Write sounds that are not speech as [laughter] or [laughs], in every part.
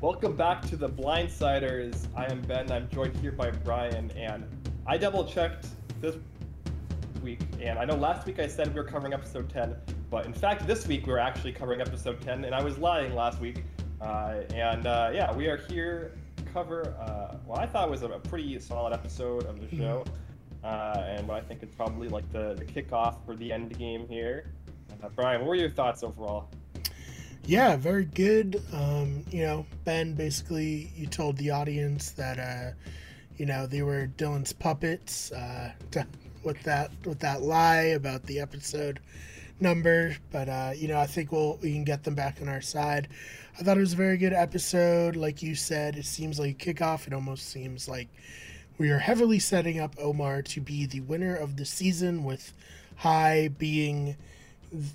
Welcome back to the Blindsiders. I am Ben. I'm joined here by Brian, and I double checked this week, and I know last week I said we were covering episode 10, but in fact this week we are actually covering episode 10, and I was lying last week. Uh, and uh, yeah, we are here to cover uh, what I thought was a, a pretty solid episode of the Mm-hmm. show, uh, and what I think is probably like the, the kickoff for the end game here. Uh, Brian, what were your thoughts overall? Yeah, very good. Um, you know, Ben, basically, you told the audience that, uh, you know, they were Dylan's puppets uh, [laughs] to, with that with that lie about the episode number. But uh, you know, I think we'll we can get them back on our side. I thought it was a very good episode. Like you said, it seems like a kickoff. It almost seems like we are heavily setting up Omar to be the winner of the season, with Hai being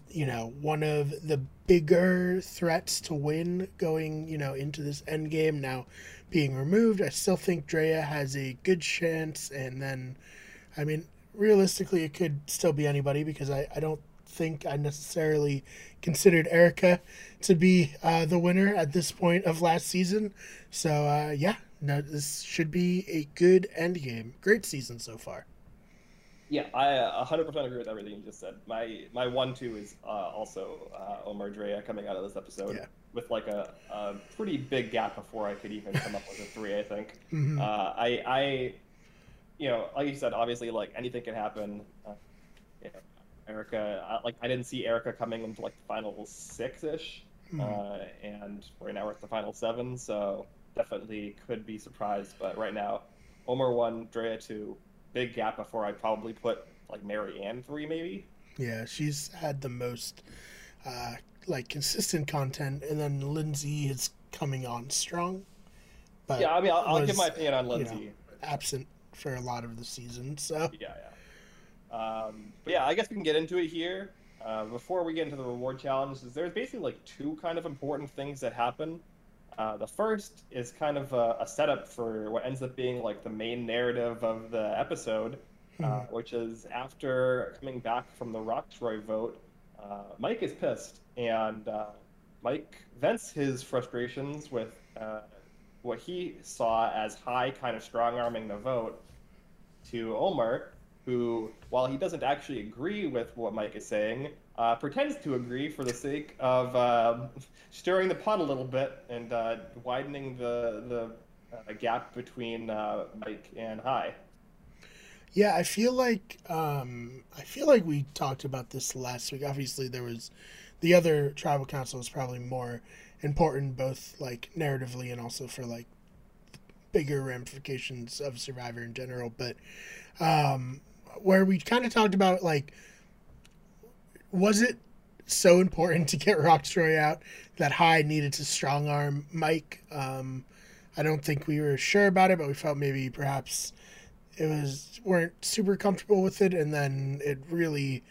you know, one of the bigger threats to win going, you know, into this end game now being removed. I still think Drea has a good chance. And then, I mean, realistically, it could still be anybody because I, I don't think I necessarily considered Erika to be uh, the winner at this point of last season. So, uh, yeah, no, this should be a good end game. Great season so far. Yeah, I uh, 100% agree with everything you just said. My my one two is uh, also uh, Omar Drea coming out of this episode Yeah. with like a, a pretty big gap before I could even come up with a three. I think. [laughs] Mhm. Uh, I I you know like you said, obviously like anything can happen. Uh, you know, Erika, I, like I didn't see Erika coming into like the final six ish, Mhm. uh, and right now we're at the final seven, so definitely could be surprised. But right now, Omar one, Drea two, big gap before I'd probably put like Maryanne three maybe. Yeah, she's had the most uh, like consistent content, and then Lindsay is coming on strong, but yeah, I mean I'll, I'll give my opinion on you know, Lindsay. absent for a lot of the season. So Yeah, yeah. Um, but yeah, I guess we can get into it here. Uh, before we get into the reward challenges, there's basically like two kind of important things that happen. Uh, the first is kind of a, a setup for what ends up being like the main narrative of the episode, uh, Mhm. which is after coming back from the Rocksroy vote, uh, Mike is pissed, and uh, Mike vents his frustrations with uh, what he saw as Hai kind of strong arming the vote to Omar, who, while he doesn't actually agree with what Mike is saying, uh, pretends to agree for the sake of um stirring the pot a little bit and uh, widening the the uh, gap between uh, Mike and Hai. yeah, I feel like um, I feel like we talked about this last week. Obviously, there was the other tribal council is probably more important, both like narratively and also for like bigger ramifications of Survivor in general. But um, where we kind of talked about like, was it so important [laughs] to get Rocksroy out that Hai needed to strong arm Mike? Um, I don't think we were sure about it, but we felt maybe perhaps it was weren't super comfortable with it, and then it really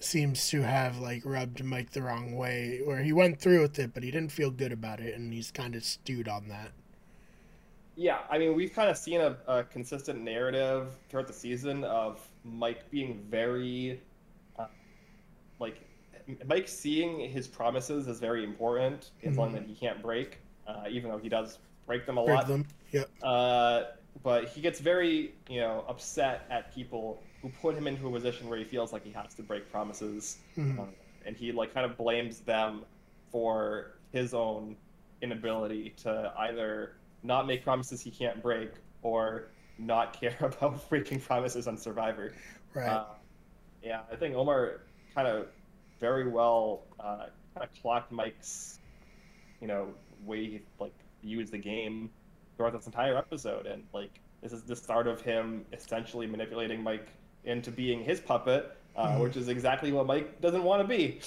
seems to have like rubbed Mike the wrong way, where he went through with it, but he didn't feel good about it, and he's kind of stewed on that. Yeah, I mean, we've kind of seen a, a consistent narrative throughout the season of Mike being very, like, Mike seeing his promises as very important, as long Mhm. that he can't break, uh, even though he does break them a Break lot. them. Yep. Uh, but he gets very, you know, upset at people who put him into a position where he feels like he has to break promises, Mhm. uh, and he like kind of blames them for his own inability to either not make promises he can't break or not [laughs] care about breaking promises on Survivor. Right. Uh, yeah, I think Omar kind of very well uh, kind of clocked Mike's, you know, way he like used the game throughout this entire episode, and like this is the start of him essentially manipulating Mike into being his puppet, uh, Mhm. which is exactly what Mike doesn't want to be.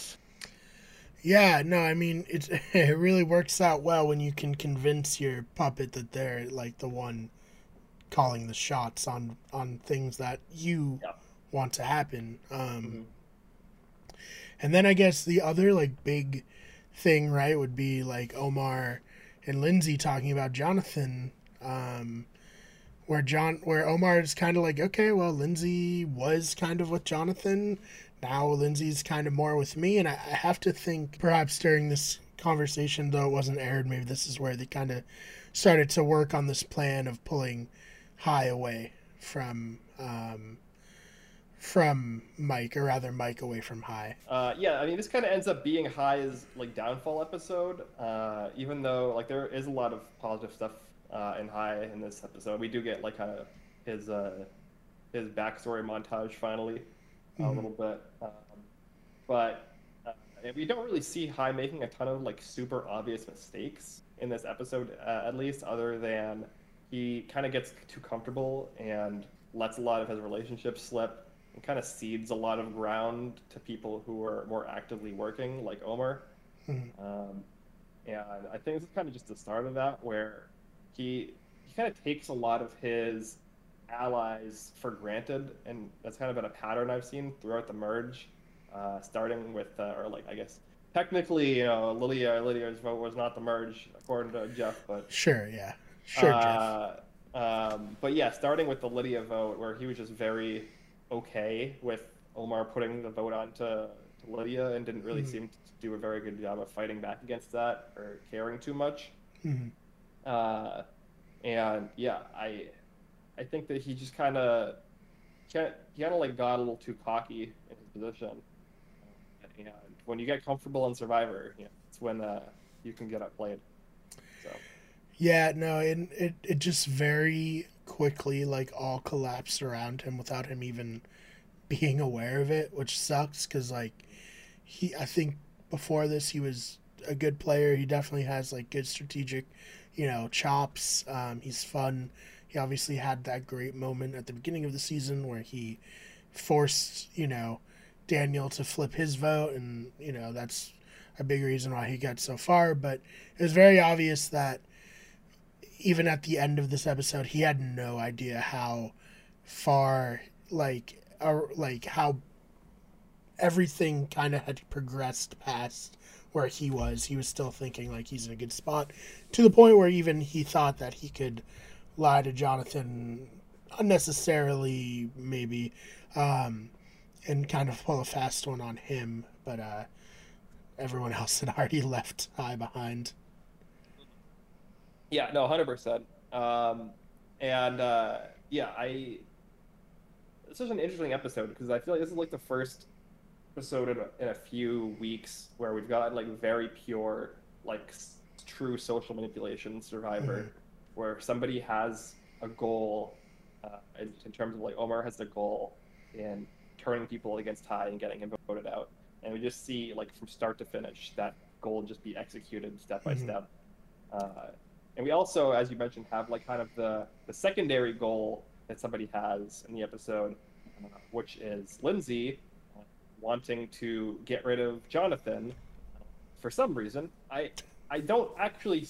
Yeah, no, I mean it. [laughs] It really works out well when you can convince your puppet that they're like the one calling the shots on on things that you Yeah. want to happen. Um, Mhm. And then I guess the other like big thing, right, would be like Omar and Lindsay talking about Jonathan, um, where John, where Omar is kind of like, okay, well, Lindsay was kind of with Jonathan. Now Lindsay's kind of more with me, and I, I have to think perhaps during this conversation, though it wasn't aired, maybe this is where they kind of started to work on this plan of pulling Hai away from um, from Mike, or rather Mike away from Hai. Uh, yeah, I mean, this kind of ends up being Hai's like downfall episode. Uh, even though like there is a lot of positive stuff uh, in Hai in this episode, we do get like kind of his uh, his backstory montage finally mm-hmm. a little bit. Um, but uh, we don't really see Hai making a ton of like super obvious mistakes in this episode, uh, at least, other than he kind of gets too comfortable and lets a lot of his relationships slip and kind of cedes a lot of ground to people who are more actively working, like Omar. Mm-hmm. Um, and I think this is kind of just the start of that, where he he kind of takes a lot of his allies for granted, and that's kind of been a pattern I've seen throughout the merge, uh, starting with, uh, or like I guess technically, you know, Lilia Lydia's vote was not the merge according to Jeff, but sure, yeah, sure, uh, Jeff. Um, but yeah, starting with the Lydia vote, where he was just very okay with Omar putting the vote on to, to Lydia and didn't really mm-hmm. seem to do a very good job of fighting back against that or caring too much. Mm-hmm. Uh, and yeah, I I think that he just kind of he kind of like got a little too cocky in his position. And when you get comfortable in Survivor, you know, it's when uh, you can get outplayed. So. Yeah, no, it, it it just very quickly like all collapsed around him without him even being aware of it, which sucks because like he I think before this he was a good player. He definitely has like good strategic, you know, chops. Um, he's fun. He obviously had that great moment at the beginning of the season where he forced, you know, Daniel to flip his vote, and you know that's a big reason why he got so far. But it was very obvious that even at the end of this episode, he had no idea how far, like, or like how everything kind of had progressed past where he was. He was still thinking like he's in a good spot, to the point where even he thought that he could lie to Jonathan unnecessarily, maybe, um, and kind of pull a fast one on him. But uh, everyone [laughs] else had already left Hai behind. Yeah, no, hundred um, percent. And uh, yeah, I. This is an interesting episode because I feel like this is like the first episode in a, in a few weeks where we've got like very pure, like true social manipulation Survivor, mm-hmm. where somebody has a goal. Uh, in, in terms of like Omar has a goal in turning people against Hai and getting him voted out, and we just see like from start to finish that goal just be executed step by mm-hmm. step. Uh, and we also, as you mentioned, have like kind of the the secondary goal that somebody has in the episode, uh, which is Lindsay wanting to get rid of Jonathan for some reason. I I don't actually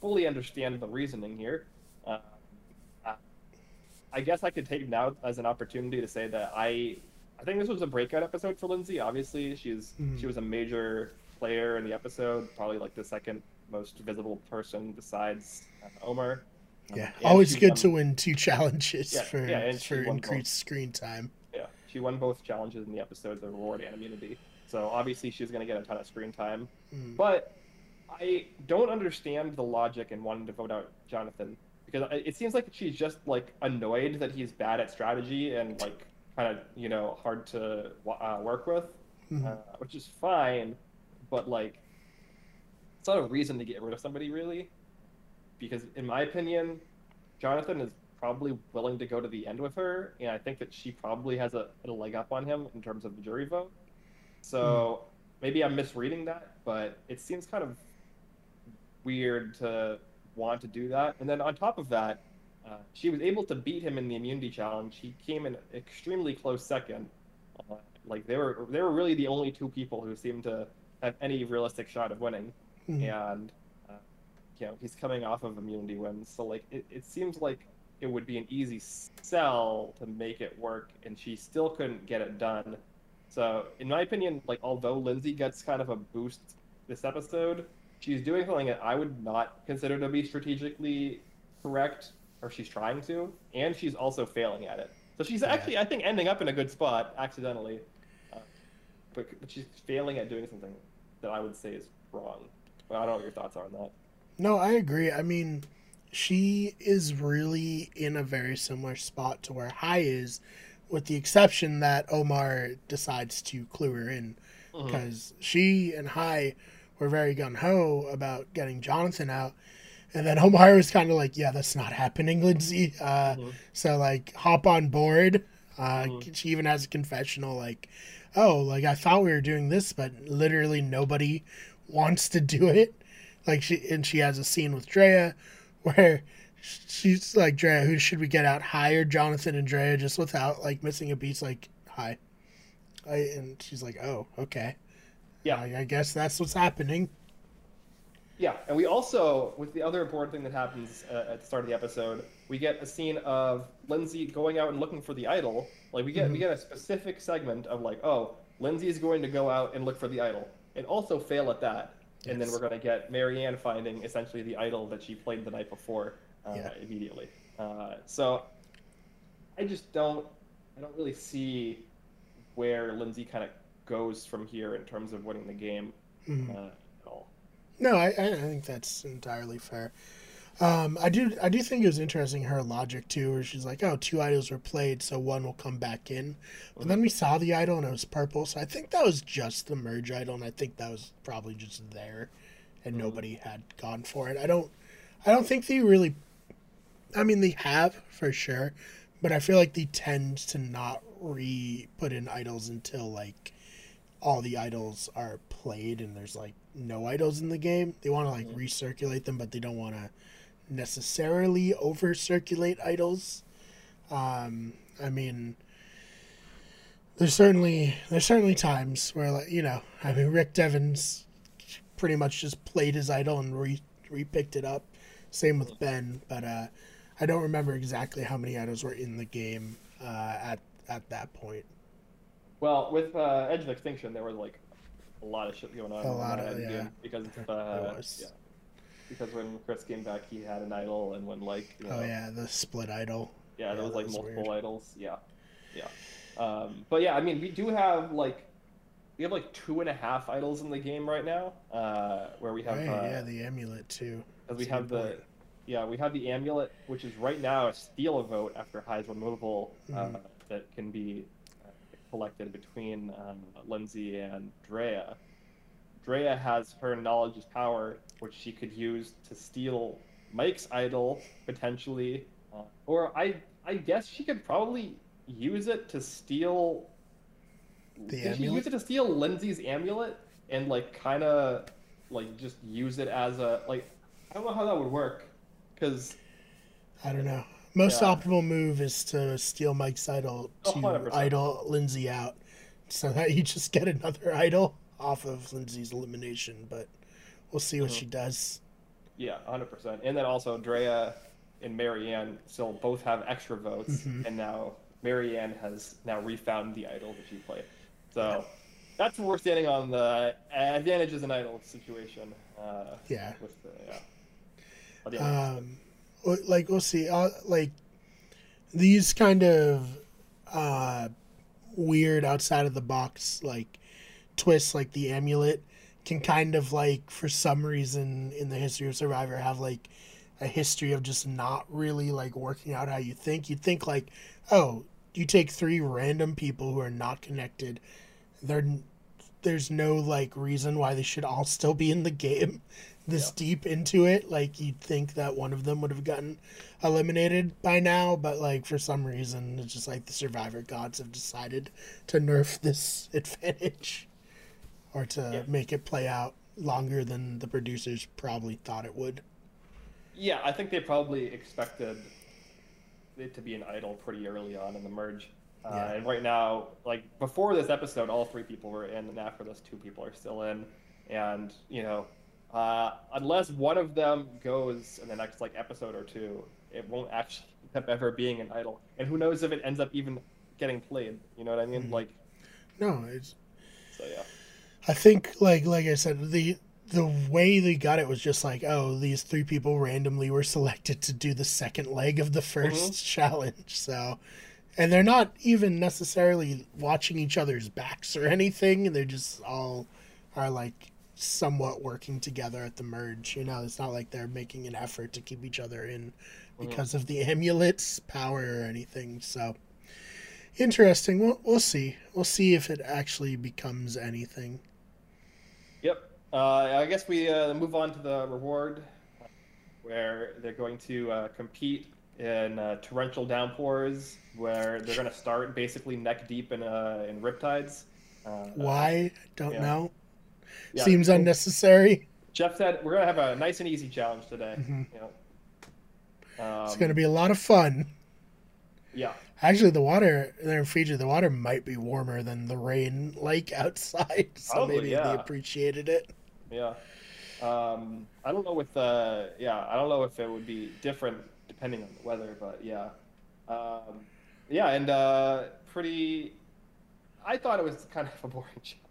fully understand the reasoning here. Uh, I guess I could take now as an opportunity to say that I I think this was a breakout episode for Lindsay. Obviously, she's mm. she was a major player in the episode, probably like the second most visible person besides uh, Omar. Yeah, um, always good won... to win two [laughs] challenges yeah, for yeah, for increased both. screen time. Yeah, she won both challenges in the episode, the reward and immunity. So obviously she's going to get a ton of screen time. Mm. But I don't understand the logic in wanting to vote out Jonathan because it seems like she's just like annoyed that he's bad at strategy and like kind of you know hard to uh, work with, mm-hmm. uh, which is fine. But like it's not a reason to get rid of somebody really, because in my opinion, Jonathan is probably willing to go to the end with her, and I think that she probably has a, a leg up on him in terms of the jury vote. So mm. maybe I'm misreading that, but it seems kind of weird to want to do that. And then on top of that, uh, she was able to beat him in the immunity challenge. He came in extremely close second. Uh, like they were they were really the only two people who seemed to have any realistic shot of winning mm-hmm. and uh, you know he's coming off of immunity wins, so like it, it seems like it would be an easy sell to make it work, and she still couldn't get it done. So in my opinion, like although Lindsay gets kind of a boost this episode, she's doing something that I would not consider to be strategically correct, or she's trying to, and she's also failing at it. So she's yeah. actually, I think, ending up in a good spot accidentally, uh, but, but she's failing at doing something that I would say is wrong. Well, I don't know what your thoughts are on that. No, I agree. I mean, she is really in a very similar spot to where Hai is, with the exception that Omar decides to clue her in because she and Hai were very gun ho about getting Jonathan out. And then Omar was kind of like, yeah, that's not happening, Lindsay. Uh, Mhm. So, like, hop on board. Uh, Mhm. She even has a confessional, like, oh, like, I thought we were doing this, but literally nobody wants to do it. Like, she, and she has a scene with Drea where she's like, Drea, who should we get out? Or Jonathan and Drea, just without, like, missing a beat's like, Hai. I, and she's like, oh, okay. Yeah. I, I guess that's what's happening. Yeah, and we also, with the other important thing that happens uh, at the start of the episode, we get a scene of Lindsay going out and looking for the idol. Like we get we Mhm. get a specific segment of like, oh, Lindsay is going to go out and look for the idol, and also fail at that. And then we're going to get Maryanne finding essentially the idol that she played the night before uh, Yeah. immediately. Uh, so I just don't, I don't really see where Lindsay kind of goes from here in terms of winning the game Mhm. uh, at all. No, I, I think that's entirely fair. Um, I do I do think it was interesting her logic too, where she's like, "Oh, two idols were played, so one will come back in." But then we saw the idol and it was purple, so I think that was just the merge idol, and I think that was probably just there, and Mhm. nobody had gone for it. I don't I don't think they really. I mean, they have for sure, but I feel like they tend to not re put in idols until like all the idols are played and there's like no idols in the game. They want to like Mhm. recirculate them, but they don't want to necessarily over circulate idols. Um, I mean, there's certainly there's certainly times where like you know, I mean, Rick Devens pretty much just played his idol and re repicked it up. Same with Ben, but uh, I don't remember exactly how many idols were in the game uh, at at that point. Well, with uh, Edge of Extinction, there was like a lot of shit going on. A lot of- yeah. because uh, was. yeah, because when Chris came back, he had an idol, and when like you know, Oh yeah, the split idol. yeah, there was like was multiple weird. idols. Yeah, yeah. Um, but yeah, I mean, we do have like we have like two and a half idols in the game right now, uh, where we have Right, uh, yeah, the amulet too. Because we have the point. yeah, we have the amulet, which is right now a steal a vote after Hai's removal uh, Mhm. that can be uh, collected between um, Lindsay and Drea. Drea has her knowledge is power, which she could use to steal Mike's idol potentially, uh, or I I guess she could probably use it to steal. The she amulet? use it to steal Lindsay's amulet and like kind of like just use it as a like I don't know how that would work because I don't know. Most Yeah. optimal move is to steal Mike's idol Oh, to 100%. idol Lindsay out, so that [laughs] you just get another idol off of Lindsay's elimination. But we'll see what Mhm. she does. yeah, hundred percent. And then also Drea and Maryanne still both have extra votes, Mhm. and now Maryanne has now refound the idol that she played. So that's where we're standing on the advantages and idol situation. Uh, Yeah. with the, yeah. By the end of the Um, like we'll see. Uh, like these kind of uh, weird outside of the box like twists, like the amulet, can kind of like for some reason in the history of Survivor have like a history of just not really like working out how you think. You'd think like, oh, you take three random people who are not connected. They're there's no like reason why they should all still be in the game [laughs] this Yeah. deep into it. Like you'd think that one of them would have gotten eliminated by now, but like for some reason it's just like the survivor gods have decided to nerf this [laughs] advantage or to Yeah. make it play out longer than the producers probably thought it would. Yeah, I think they probably expected it to be an idol pretty early on in the merge. Uh, Yeah. And right now, like before this episode, all three people were in, and after this, two people are still in. And you know, uh, unless one of them goes in the next like episode or two, it won't actually end up ever being an idol. And who knows if it ends up even getting played? You know what I mean? Mhm. Like, No, it's so yeah. I think like like I said, the the way they got it was just like, oh, these three people randomly were [laughs] selected to do the second leg of the 1st [laughs] challenge. So and they're not even necessarily watching each other's backs or anything. They just all are like somewhat working together at the merge. You know, it's not like they're making an effort to keep each other in because mm-hmm. of the amulet's power or anything. So interesting. We'll we'll see. We'll see if it actually becomes anything. Uh, I guess we uh, move on to the reward, where they're going to uh, compete in uh, torrential downpours, where they're going to start basically neck deep in uh, in riptides. Uh, Why? Don't yeah. know. Yeah. Seems unnecessary. Jeff said we're gonna have a nice and easy challenge today. Mm-hmm. You know? um, it's gonna be a lot of fun. Yeah. Actually, the water there in Fiji, the water might be warmer than the rain, like [laughs] outside. So Probably, maybe yeah. they appreciated it. Yeah. Um, I don't know with uh, yeah, I don't know if it would be different depending on the weather, but yeah, um, yeah, and uh, pretty. I thought it was kind of a boring [laughs] challenge.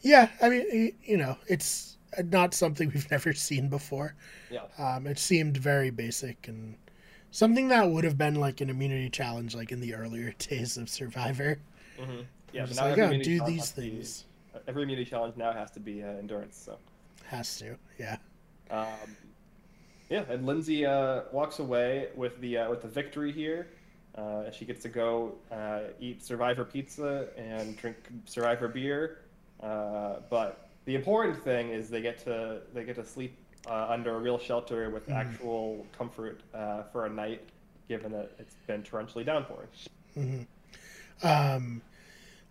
Yeah, I mean, you know, it's not something we've [laughs] never seen before. Yeah. Um, it seemed very basic and something that would have been like an immunity challenge, like in the earlier [laughs] days of Survivor. Mm-hmm. Yeah, but now like, oh, do these things. Every immunity challenge now has to be uh, endurance. So. Has to, yeah. Um, yeah, and Lindsay uh, walks away with the uh, with the victory here. Uh, she gets to go uh, eat Survivor pizza and drink Survivor beer. Uh, but the important thing is they get to they get to sleep uh, under a real shelter with mm. actual comfort for a night, given that it's been torrentially downpouring. Mm-hmm. Um,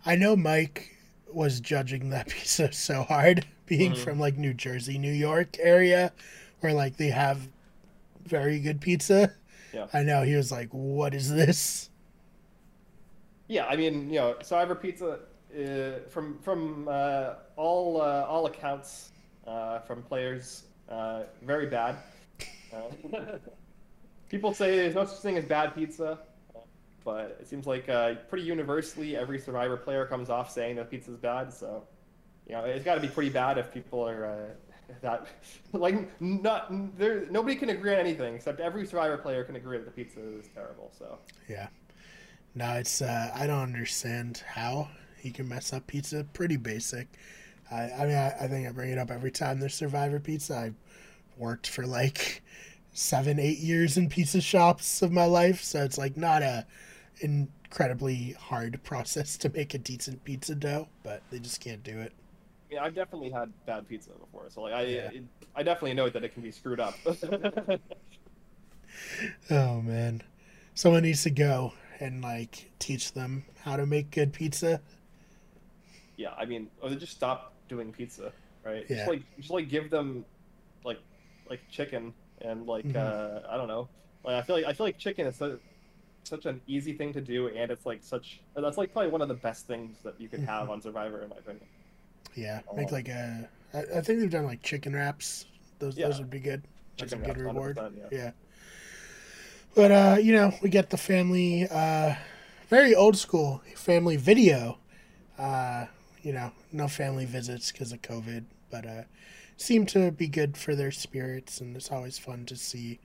I know Mike was judging that [laughs] pizza so hard, being mm-hmm. from like New Jersey, New York area, where like they have very good pizza. Yeah. I know he was like, "What is this?" Yeah, I mean, you know, Survivor Pizza, uh, from from uh, all uh, all accounts uh, from players, uh, very bad. Uh, [laughs] people say there's no such thing as bad pizza, but it seems like pretty universally every Survivor player comes off saying that pizza's bad. So, you know, it's got to be pretty bad if people are [laughs] that like not there nobody can agree on anything except every survivor player can agree that the pizza is terrible so. Yeah. No it's uh i don't understand how he can mess up pizza. Pretty basic. I i mean i, I think i bring it up every time there's survivor pizza. I worked for like seven eight years in pizza shops of my life so it's like not a incredibly hard process to make a decent pizza dough but they just can't do it mean, I've definitely had bad pizza before, so like I, yeah. it, I definitely know that it can be screwed up. [laughs] oh man, someone needs to go and like teach them how to make good pizza. Yeah, I mean, or they just stop doing pizza, right? Yeah. Just like, just like give them, like, like chicken and like mm-hmm. uh, I don't know. Like I feel like I feel like chicken is so, such an easy thing to do, and it's like such that's like probably one of the best things that you could have [laughs] on Survivor, in my opinion. Yeah, make oh. like a. I, I think they've done like chicken wraps. Those yeah. those would be good. That's a good reward. Yeah. yeah. But uh, you know, we get the family, uh, very old school family video. Uh, you know, no family visits because of COVID, but uh, seem to be good for their spirits, and it's always fun to see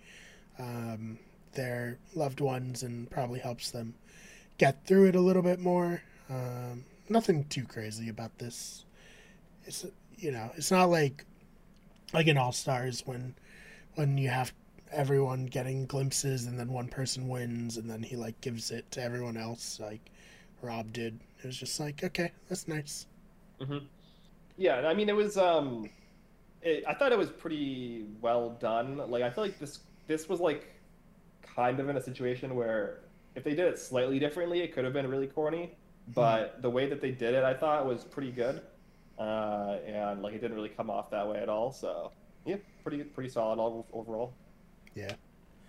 um, their loved ones, and probably helps them get through it a little bit more. Um, nothing too crazy about this it's you know it's not like like in All Stars when when you have everyone getting glimpses and then one person wins and then he like gives it to everyone else like Rob did. It was just like okay, that's nice. Mm-hmm. Yeah, I mean it was. um it, I thought it was pretty well done. Like I feel like this this was like kind of in a situation where if they did it slightly differently, it could have been really corny. Hmm. But the way that they did it, I thought was pretty good uh, and like it didn't really come off that way at all. So yeah, pretty pretty solid all, overall. Yeah.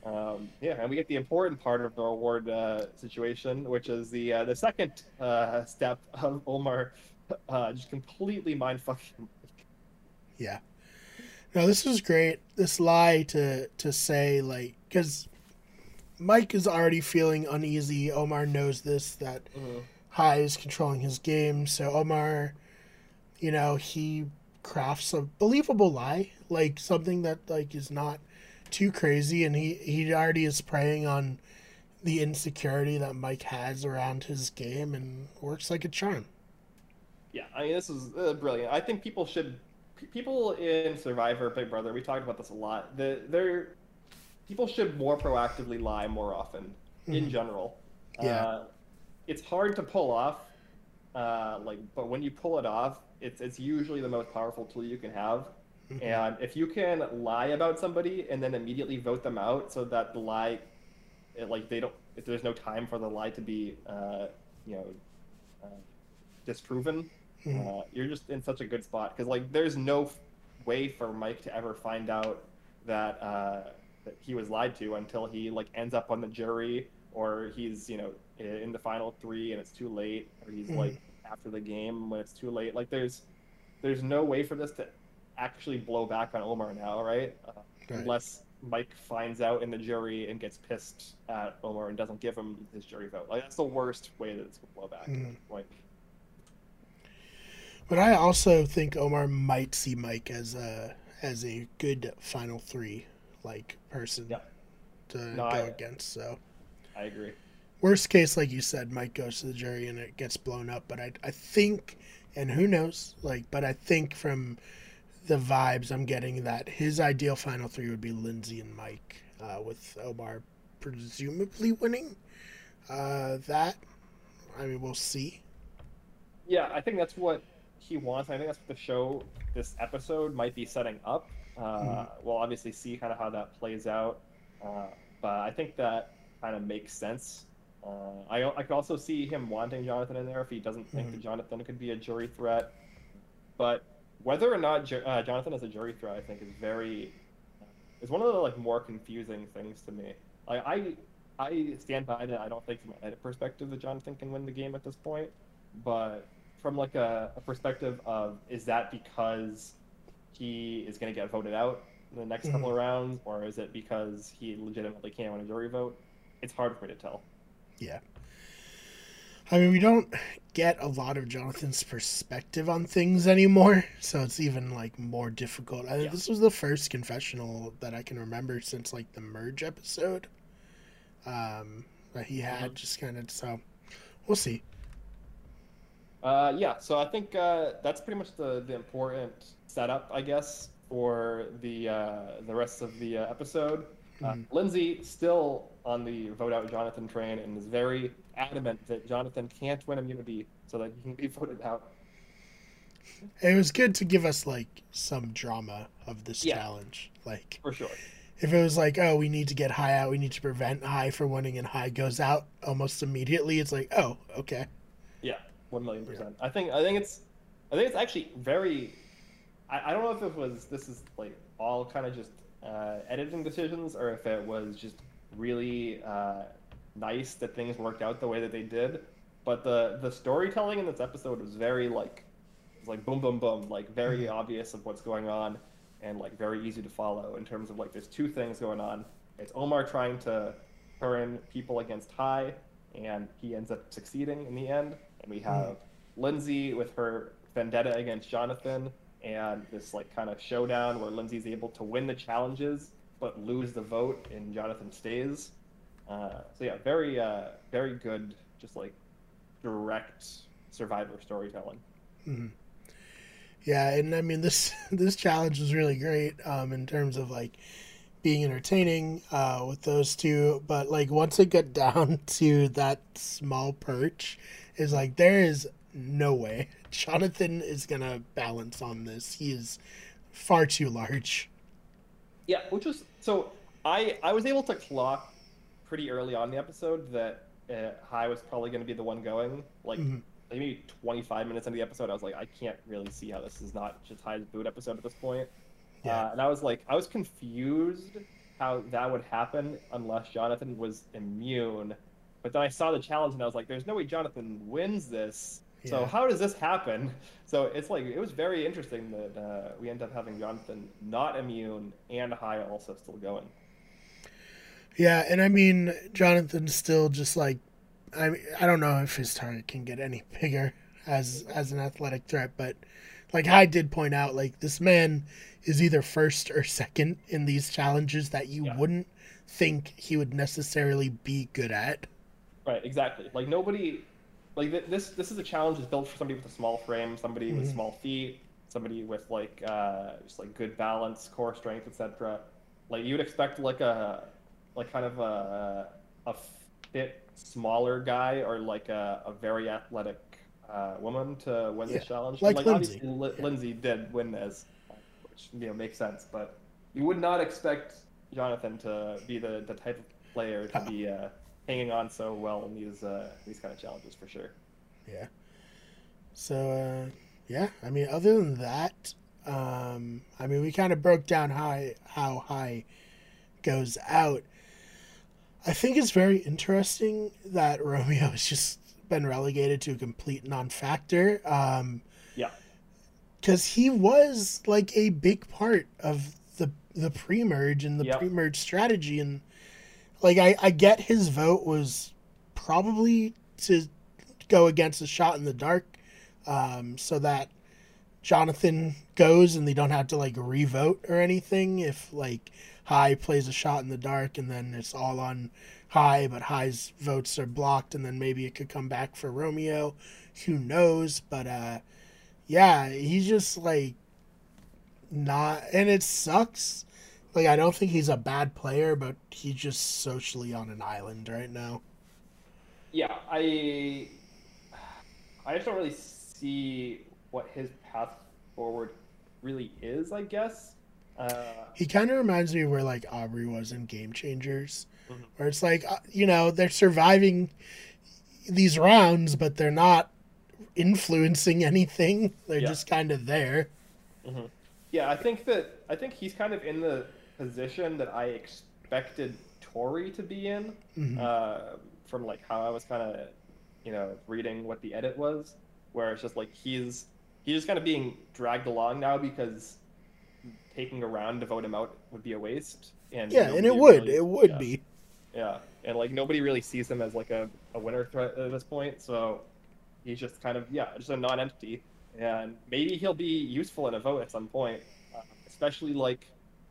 Um, yeah, and we get the important part of the reward uh, situation, which is the uh, the second uh, step of Omar [laughs] uh, just completely mind fucking. Yeah. No, this was great. This lie to to say like because Mike is already feeling uneasy. Omar knows this that mm-hmm. Hai is controlling his game, so Omar you know, he crafts a believable lie, like something that like is not too crazy, and he he already is preying on the insecurity that Mike has around his game, and works like a charm. Yeah, I mean, this is uh, brilliant. I think people should people in Survivor, Big Brother, we talked about this a lot. The they're people should more proactively lie more often in Mhm. general. Yeah. Uh, it's hard to pull off, uh, like, but when you pull it off, it's it's usually the most powerful tool you can have. Mhm. And if you can lie about somebody and then immediately vote them out, so that the lie, it, like they don't, if there's no time for the lie to be, uh, you know, uh, disproven, Mhm. uh, you're just in such a good spot because like there's no f- way for Mike to ever find out that uh, that he was lied to until he like ends up on the jury or he's you know in the final three and it's too late or he's Mhm. like after the game when it's too late. Like there's there's no way for this to actually blow back on Omar now, right? Uh, Right. Unless Mike finds out in the jury and gets pissed at Omar and doesn't give him his jury vote. Like that's the worst way that this could blow back. Like But I also think Omar might see Mike as a as a good final three like person Yeah. to No, go I- against. So I agree. worst case, like you said, Mike goes to the jury and it gets blown up. But I I think, and who knows, like, but I think from the vibes I'm getting that his ideal final three would be Lindsay and Mike, uh, with Omar presumably winning. Uh, that I mean, we'll see. Yeah, I think that's what he wants. I think that's what the show, this episode, might be setting up. Uh, Mhm. We'll obviously see kind of how that plays out, uh, but I think that kind of makes sense. Uh, I I could also see him wanting Jonathan in there if he doesn't think Mhm. that Jonathan could be a jury threat. But whether or not uh, Jonathan is a jury threat, I think is very is one of the like more confusing things to me. Like I I stand by that. I don't think from an edit perspective that Jonathan can win the game at this point, but from like a, a perspective of is that because he is going to get voted out in the next couple of rounds, or is it because he legitimately can't win a jury vote? It's hard for me to tell. Yeah. I mean, we don't get a lot of Jonathan's perspective on things anymore, so it's even like more difficult. I think Yeah. this was the first confessional that I can remember since like the merge episode um, that he had. Mhm. Just kind of so we'll see. Uh, yeah, so I think uh, that's pretty much the, the important setup, I guess, for the uh, the rest of the uh, episode. Uh, Mhm. Lindsay still on the vote out Jonathan train and is very adamant that Jonathan can't win immunity so that he can be [laughs] voted out. It was good to give us like some drama of this Yeah. challenge. Like For sure. if it was like, oh, we need to get Hai out, we need to prevent Hai from winning, and Hai goes out almost immediately. It's like, oh, okay. Yeah, one million percent. I think I think it's I think it's actually very. I, I don't know if it was this is like all kind of just uh, editing decisions or if it was just really uh, nice that things worked out the way that they did. But the the storytelling in this episode was very like it's like boom boom boom like very Mhm. obvious of what's going on and like very easy to follow in terms of like there's two things going on. It's Omar trying to turn people against Hai and he ends up succeeding in the end. And we have Lindsay with her vendetta against Jonathan, and this like kind of showdown where Lindsay's able to win the challenges but lose the vote, and Jonathan stays. Uh, so yeah, very uh, very good, just like direct survivor storytelling. Mhm. Yeah, and I mean this [laughs] this challenge was really great um, in terms of like being entertaining uh, with those two, but like once it got [laughs] down to that small perch, is like there is no way [laughs] Jonathan is gonna balance on this. He is far too large. Yeah, which was so I I was able to clock pretty early on the episode that uh, Hai was probably going to be the one going. Like Mhm. maybe 25 minutes into the episode, I was like, I can't really see how this is not just Hai's boot episode at this point. Yeah. Uh, and I was like, I was confused how that would happen unless Jonathan was immune. But then I saw the challenge and I was like, there's no way Jonathan wins this. So how does this happen? [laughs] So it's like it was very interesting that uh, we end up having Jonathan not immune and Hai also still going. Yeah, and I mean Jonathan's still just like I mean, I don't know if his target can get any [laughs] bigger as as an athletic threat, but like I did point out, like this man is either first or second in these challenges that you Yeah. wouldn't think he would necessarily be good at. Right, exactly. Like nobody, like th- this. This is a challenge that's built for somebody with a small frame, somebody with Mhm. small feet, somebody with like uh, just like good balance, core strength, etc. Like you would expect like a like kind of a a fit smaller guy or like a, a very athletic uh, woman to win Yeah, this challenge. like like Lindsay. obviously Li- Yeah. Lindsay did win this, which you know makes sense. But you would not expect Jonathan to be the, the type of player to be uh, hanging on so well in these uh, these kind of challenges for sure. Yeah. So uh, yeah, I mean, other than that, um, I mean, we kind of broke down how how Hai goes out. I think it's very interesting that Romeo has just been relegated to a complete non-factor. Um, Yeah. because he was like a big part of the the pre-merge and the Yep. pre-merge strategy, and like I I get his vote was probably to go against a shot in the dark, um, so that Jonathan goes and they don't have to like revote or anything if like Hai plays a shot in the dark and then it's all on Hai, but Hai's votes are blocked and then maybe it could come back for Romeo. Who knows? But uh yeah, he's just like not and it sucks. Like I don't think he's a bad player, but he's just socially on an island right now. Yeah, I I just don't really see what his path forward really is. I guess. Uh, He kind of reminds me of where like Aubrey was in Game Changers, Mhm. where it's like uh, you know they're surviving these rounds, but they're not influencing anything. They're Yeah. just kind of there. Yeah, I think that I think he's kind of in the position that I expected Tori to be in, Mhm. uh, from like how I was kind of, you know, reading what the edit was, where it's just like he's he's just kind of being dragged along now because taking a round to vote him out would be a waste. And yeah, and it would, really- it would yeah. be. Yeah, and like nobody really sees him as like a, a winner threat at this point, so he's just kind of yeah, just a non-entity, and maybe he'll be useful in a vote at some point, uh, especially like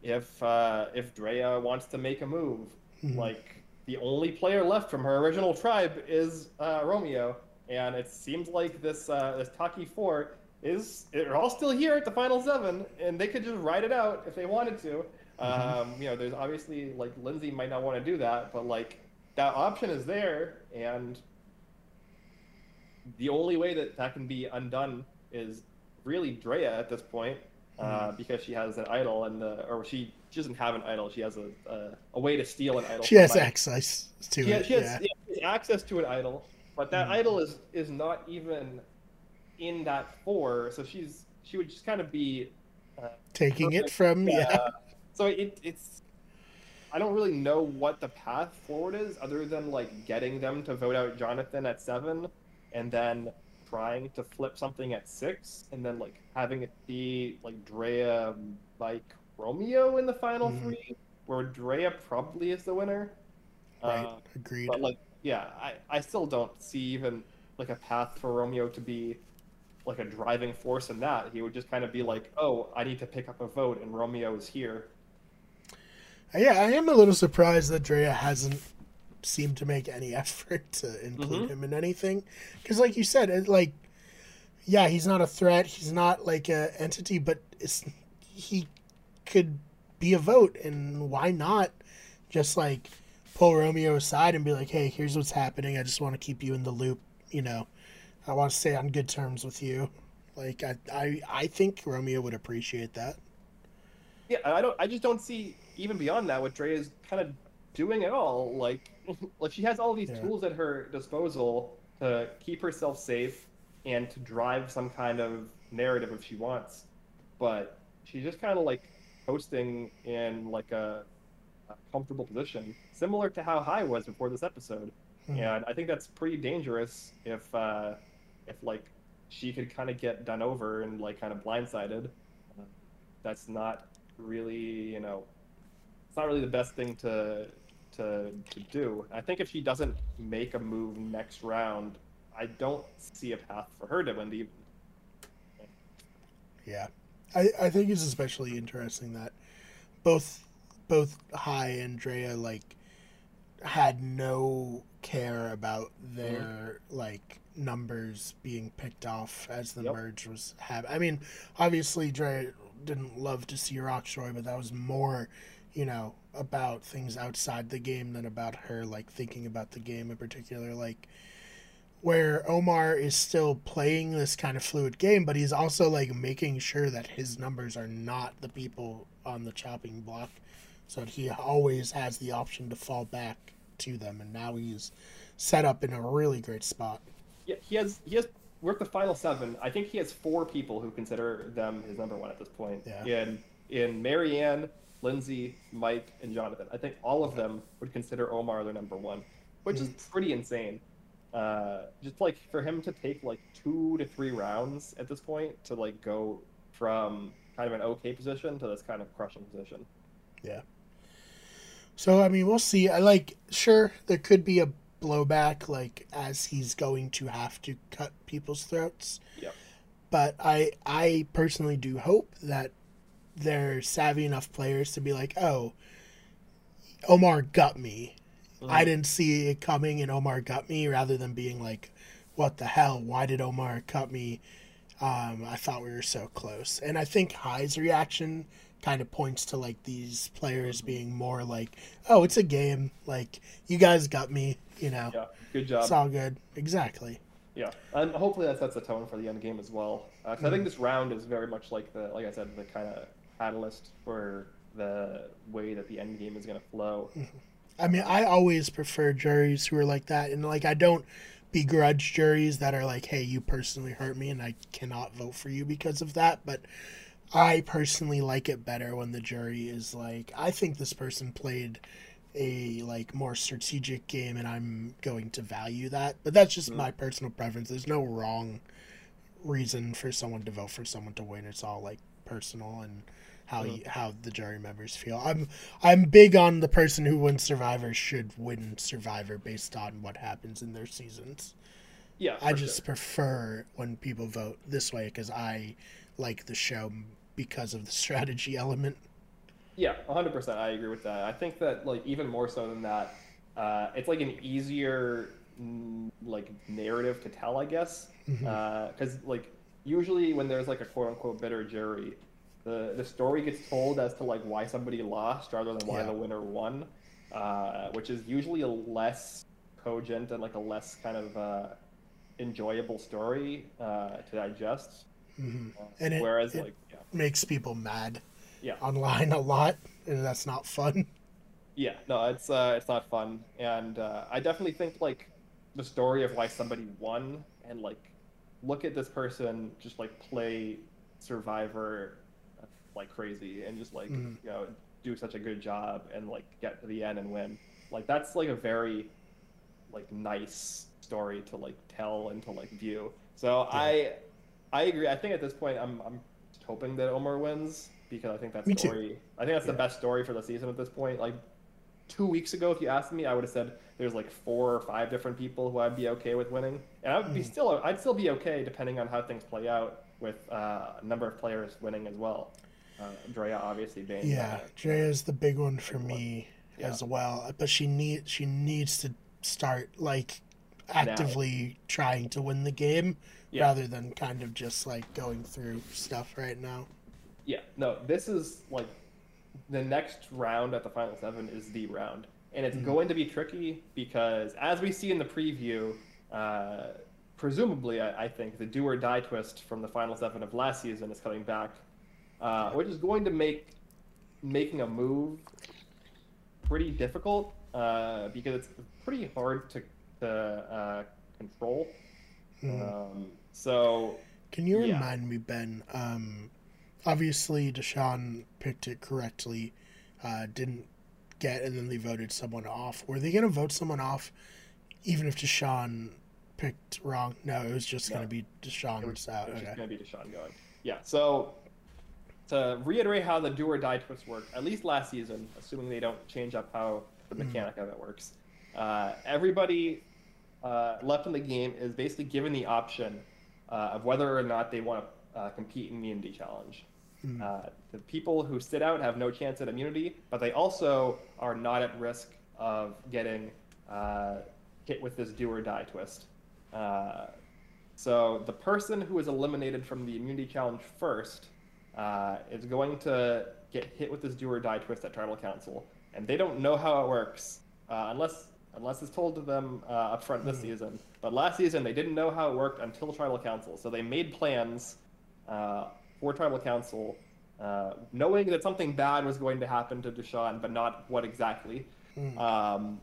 if uh, if Drea wants to make a move. Mhm. Like the only player left from her original tribe is uh, Romeo, and it seems like this uh, this Taku Four is they're all still here at the final seven, and they could just ride it out if they wanted to. Um, you know, there's obviously like Lindsay might not want to do that, but like that option is there, and the only way that that can be undone is really Drea at this point, uh, because she has an idol, and the or she, she doesn't have an idol, she has a a, a way to steal an idol. She has access to She it. has, she has, yeah. yeah, she has access to an idol, but that Mhm. idol is is not even in that four, so she's she would just kind of be uh, Taking it perfect. from yeah. So it, it's I don't really know what the path forward is, other than like getting them to vote out Jonathan at seven, and then trying to flip something at six, and then like having it be like Drea, Mike, Romeo in the final Mhm. three, where Drea probably is the winner. Right. Uh, Agreed. but like, yeah, I, I still don't see even like a path for Romeo to be like a driving force in that. He would just kind of be like, oh, I need to pick up a vote, and Romeo is here. Yeah, I am a little surprised that Drea hasn't seemed to make any [laughs] effort to include Mhm. him in anything. Because, like you said, it, like, yeah, he's not a threat. He's not like a entity, but it's he could be a vote, and why not just like pull Romeo aside and be like, "Hey, here's what's happening. I just want to keep you in the loop. You know, I want to stay on good terms with you." Like, I, I, I think Romeo would appreciate that. Yeah, I don't. I just don't see even beyond that what Drea is kind of doing at all. Like, [laughs] like she has all these Yeah. tools at her disposal to keep herself safe and to drive some kind of narrative if she wants, but she's just kind of like posting in like a, a comfortable position, similar to how Hai was before this episode. Mhm. And I think that's pretty dangerous if uh, if like she could kind of get done over and like kind of blindsided. That's not really you know it's not really the best thing to to to do. I think if she doesn't make a move next round, I don't see a path for her to win the. Yeah, I, I think it's especially interesting that both both Hai and Drea like had no care about their mm-hmm. like numbers being picked off as the yep. merge was happening. I mean, obviously Dre didn't love to see Rocksroy, but that was more, you know, about things outside the game than about her like thinking about the game in particular. Like where Omar is still playing this kind of fluid game, but he's also like making sure that his numbers are not the people on the chopping block, so that he always has the option to fall back to them. And now he's set up in a really great spot. Yeah, he has he has we're at the final seven. I think he has four people who consider them his number one at this point. Yeah. In in Maryanne, Lindsay, Mike, and Jonathan. I think all of them would consider Omar their number one, which is mm. pretty insane. Uh, just like for him to take like two to three rounds at this point to like go from kind of an okay position to this kind of crushing position. Yeah. So I mean, we'll see. I like sure there could be a blowback like as he's going to have to cut people's throats. Yeah. But I I personally do hope that they're savvy enough players to be like, "Oh, Omar got me. Mm-hmm. I didn't see it coming and Omar got me," rather than being like, "What the hell? Why did Omar cut me?" Um, I thought we were so close. And I think Hai's reaction kind of points to like these players being more like, "Oh, it's a game. Like you guys got me. You know. Yeah. Good job. It's all good. Exactly. Yeah, and hopefully that sets the tone for the end game as well. Uh, mm-hmm. I think mm-hmm. this round is very much like the, like I said, the kind of catalyst for the way that the end game is going to flow. [laughs] I mean, I always prefer juries who are like that, and like I don't begrudge juries that are like, "Hey, you personally hurt me, and I cannot vote for you because of that." But I personally like it better when the jury is like, "I think this person played a like more strategic game and I'm going to value that. But that's just mm-hmm. my personal preference. There's no wrong reason for someone to vote for someone to win. It's all like personal and how mm-hmm. you, how the jury members feel. I'm I'm big on the person who wins Survivor should win Survivor based on what happens in their seasons. Yeah, I just sure. prefer when people vote this way because I like the show because of the [laughs] strategy element. Yeah, 100%. I agree with that. I think that like even more so than that, uh, it's like an easier mm, like narrative to tell, I guess, because mm-hmm. uh, like usually when there's like a quote unquote bitter jury, the the story gets told as to like why somebody lost rather than why yeah. the winner won, uh, which is usually a less cogent and like a less kind of uh, enjoyable story uh, to digest. Mm-hmm. and it, whereas it like yeah. makes people mad yeah. online a lot, and that's not fun. Yeah, no, it's uh, it's not fun, and uh, I definitely think like the story of why somebody won, and like look at this person just like play Survivor like crazy, and just like mm-hmm. you know do such a good job, and like get to the end and win. Like that's like a very like nice story to like tell and to like view. So yeah. I I agree. I think at this point I'm I'm hoping that Omar wins because I think that me story. Too. I think that's yeah. the best story for the season at this point. Like two weeks ago, if you asked me, I would have said there's like four or five different people who I'd be okay with winning, and I would be mm. still I'd still be okay depending on how things play out with uh, a number of players winning as well. Uh, Drea obviously being yeah, Drea is the big one for me as well. But she need she needs to start like actively now. trying to win the game yeah. rather than kind of just like going through stuff right now. Yeah, no, this is like the next round at the final seven is the round, and it's mm-hmm. going to be tricky because as we see in the preview, uh, presumably I, I, think the do or die twist from the final seven of last season is coming back, uh, which is going to make making a move pretty difficult uh, because it's pretty hard to to uh, control. Mm. Um, so, can you yeah. remind me, Ben? Um, obviously Deshawn picked it correctly, uh, didn't get, and then they voted someone off. Were they going to vote someone off, even if Deshawn picked wrong? No, it was just no. going to be Deshawn it was, out. It was okay. just going to be Deshawn going. Yeah. So to reiterate how the do or die twist work, at least last season, assuming they don't change up how the mm. mechanic of it works, uh, everybody uh, left in the game is basically given the option uh, of whether or not they want to uh, compete in the Immunity Challenge. Mm. Uh, the people who sit out have no chance at immunity, but they also are not at risk of getting uh, hit with this do or die twist. Uh, so the person who is eliminated from the immunity challenge first uh, is going to get hit with this do or die twist at tribal council, and they don't know how it works uh, unless unless it's told to them uh, up front this season. But last season they didn't know how it worked until tribal council, so they made plans uh, for tribal council, uh, knowing that something bad was going to happen to Deshawn, but not what exactly. Um,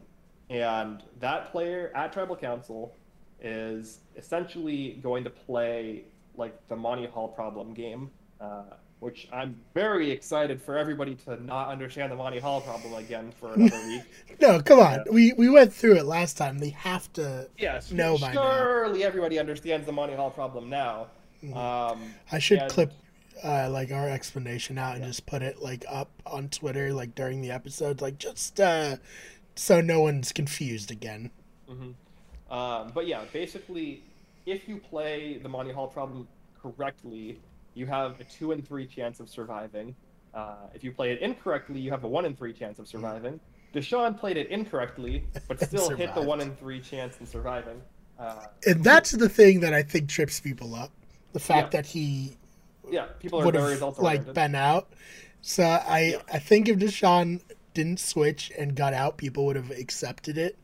and that player at tribal council is essentially going to play like the Monty Hall problem game, uh, which I'm very excited for everybody to not understand the Monty Hall problem again for another [laughs] week. No, come on. We we went through it last time. They have to. Yes, No, by now. surely everybody understands the Monty Hall problem now. Um, I should and- clip uh, like our explanation out and just put it like up on Twitter like during the episode, like just uh, so no one's confused again. Um, but yeah, basically, if you play the Monty Hall problem correctly, you have a two in three chance of surviving. Uh, if you play it incorrectly, you have a one in three chance of surviving. Deshawn played it incorrectly, but [laughs] still hit the one in three chance in surviving. Uh, And that's the thing that I think trips people up. The fact Yeah. that he yeah, people are would very have like oriented. been out. So I I think if Deshawn didn't switch and got out, people would have accepted it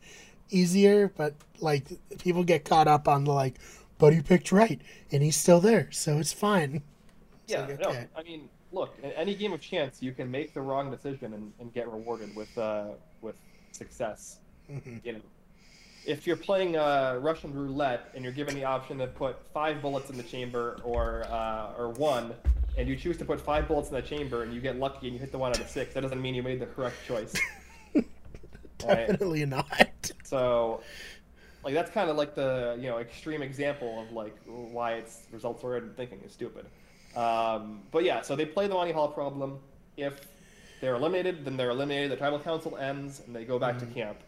easier. But like people get caught up on the like, but he picked right and he's still there, so it's fine. Yeah, like, no. I mean, look, in any game of chance, you can make the wrong decision and, and get rewarded with uh, with success. Mhm. You know, if you're playing uh, Russian roulette and you're given the option to put five bullets in the chamber or uh, or one, and you choose to put five bullets in the chamber and you get lucky and you hit the one out of six, that doesn't mean you made the correct choice. [laughs] Right? Definitely not. So, like that's kind of like the you know extreme example of like why it's results oriented thinking is stupid. Um, but yeah, so they play the Monty Hall problem. If they're eliminated, then they're eliminated. The tribal council ends and they go back to camp.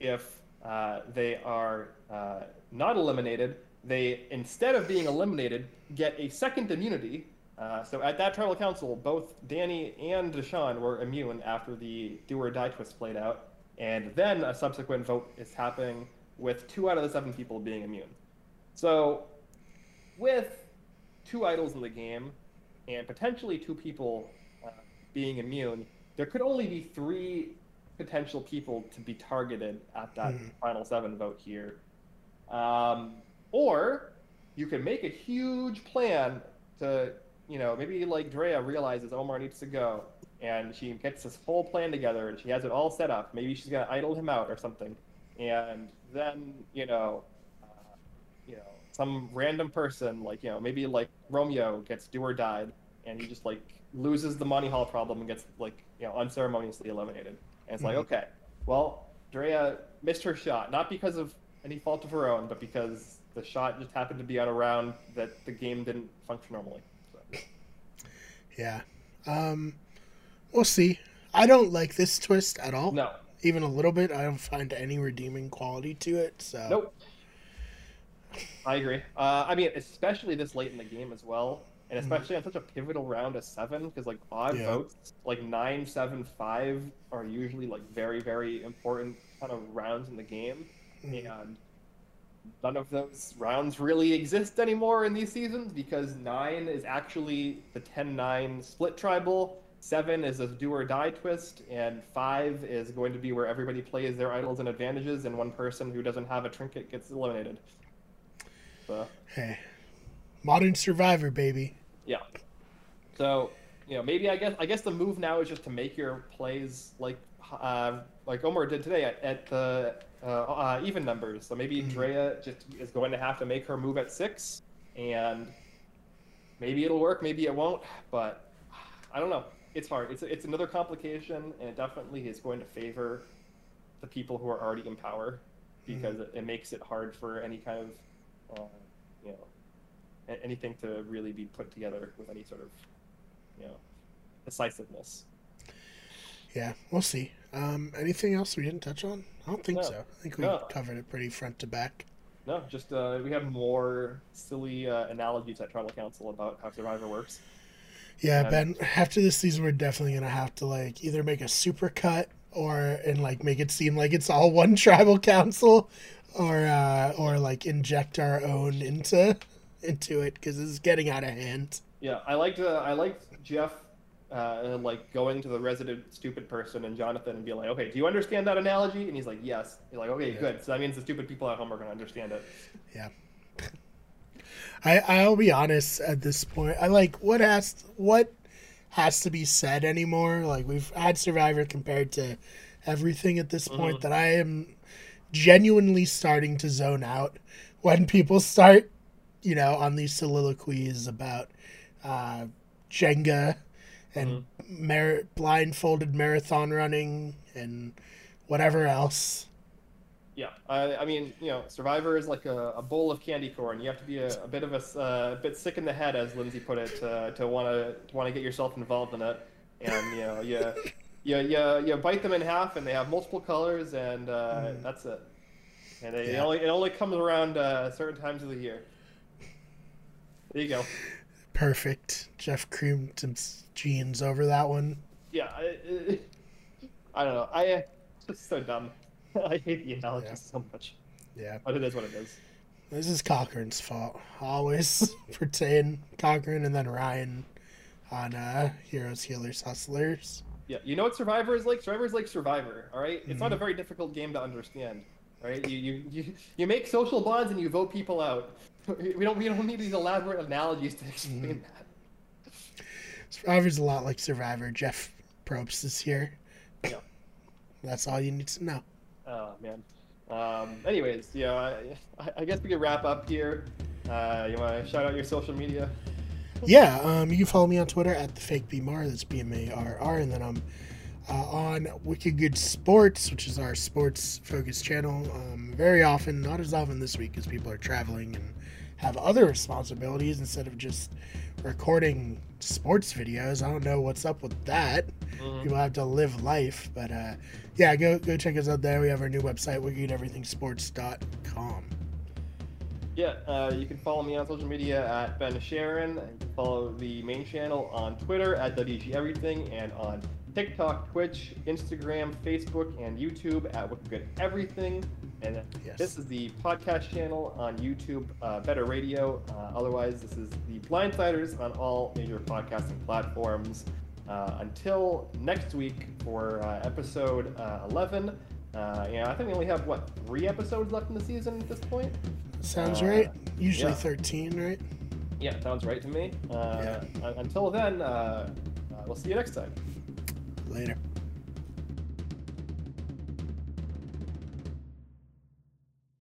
If uh, they are uh, not eliminated, they instead of being eliminated get a second immunity. Uh, so at that tribal council, both Danny and Deshawn were immune after the do or die twist played out, and then a subsequent vote is happening with two out of the seven people being immune. So, with two idols in the game and potentially two people uh, being immune, there could only be three potential people to be targeted at that Mhm. final seven vote here. Um, or you can make a huge plan to, you know, maybe like Drea realizes Omar needs to go, and she gets this whole plan together, and she has it all set up. Maybe she's gonna idol him out or something, and then you know, uh, you know, some random person like you know maybe like Romeo gets do or died, and he just like loses the Monty Hall problem and gets like you know unceremoniously eliminated. And it's like Mhm. okay, well Drea missed her shot not because of any fault of her own, but because the shot just happened to be on a round that the game didn't function normally. So, [laughs] Yeah. Um, we'll see. I don't like this twist at all. no, Even a little bit. I don't find any redeeming quality to it. So Nope. I agree. Uh, I mean, especially this late in the game as well, and especially on such a pivotal round as seven, because like odd Yeah. votes, like nine, seven, five, are usually like very, very important kind of rounds in the game, Mhm. and none of those rounds really exist anymore in these seasons because nine is actually the 10-9 split tribal. Seven is a do or die twist, and five is going to be where everybody plays their idols and advantages, and one person who doesn't have a trinket gets eliminated. So Hey, modern Survivor, baby. yeah. So you know, maybe I guess I guess the move now is just to make your plays like uh, like Omar did today at, at the uh, uh, even numbers. So maybe Mhm. Drea just is going to have to make her move at six, and maybe it'll work, maybe it won't. But I don't know. It's hard. It's it's another complication, and it definitely is going to favor the people who are already in power because it, it makes it hard for any kind of uh, you know anything to really be put together with any sort of you know decisiveness. Yeah, we'll see. Um, anything else we didn't touch on? I don't think No. so. I think we No. covered it pretty front to back. No, just uh, we have more silly uh, analogies at Tribal Council about how Survivor works. Yeah, Yeah. Ben. After this season, we're definitely gonna have to like either make a super cut or and like make it seem like it's all one [laughs] tribal council, or uh, or like inject our own into into it because it's getting out of hand. Yeah, I liked uh, I liked Jeff uh, like going to the resident stupid person and Jonathan and be like, okay, do you understand that analogy? And he's like, yes. You're like, okay, Yeah. good. So that means the stupid people at home are going to understand it. Yeah. I I'll be honest at this point. I like what has what has to be said anymore. Like we've had Survivor compared to everything at this point Mhm. that I am genuinely starting to zone out when people start, you know, on these soliloquies about uh, Jenga and mar- blindfolded marathon running and whatever else. Yeah, I, I mean, you know, Survivor is like a, a bowl of candy corn. You have to be a, a bit of a, uh, bit sick in the head, as Lindsay put it, to to want to want to get yourself involved in it. And you know, you you you, you bite them in half, and they have multiple colors, and uh, Mm. that's it. And it, it only it only comes around uh, certain times of the year. There you go. Perfect. Jeff creamed his jeans over that one. Yeah, I, I, I don't know. I [laughs] it's just so dumb. [laughs] I hate the analogy Yeah. so much, Yeah. but it is what it is. This is Cochran's fault. Always [laughs] pertain Cochran and then Ryan on uh, Heroes, Healers, Hustlers. Yeah, you know what Survivor is like? Survivor is like Survivor, all right? It's not a Mhm. very difficult game to understand, right? You, you you you make social bonds and you vote people out. [laughs] We don't we don't need these elaborate analogies to explain that. Survivor's a lot like Survivor. Jeff Probst is here. Yeah. That's all you need to know. Oh man. Um, anyways, yeah, I, I guess we could wrap up here. Uh, you want to shout out your social media? Yeah, um, you can follow me on Twitter at the fake BMR. That's B M A R R, and then I'm uh, on Wicked Good Sports, which is our sports focused channel. Um, very often, not as often this week, because people are traveling and have other responsibilities instead of just recording sports videos. I don't know what's up with that. Mhm. People have to live life, but uh, yeah, go go check us out there. We have our new website, wickedeverythingsports.com. Yeah, uh, you can follow me on social media at Ben Sharon. And you can follow the main channel on Twitter at WG Everything and on TikTok, Twitch, Instagram, Facebook, and YouTube at Wicked Good Everything. And Yes. this is the podcast channel on YouTube, uh, Better Radio. Uh, otherwise, this is the Blindsiders on all major podcasting platforms. Uh, until next week for uh, episode uh, 11. Uh, yeah, I think we only have what three episodes left in the season at this point. Sounds Uh, right. Usually yeah. 13, right? Yeah, sounds right to me. Uh, Yeah. Until then, uh, uh, we'll see you next time. Later.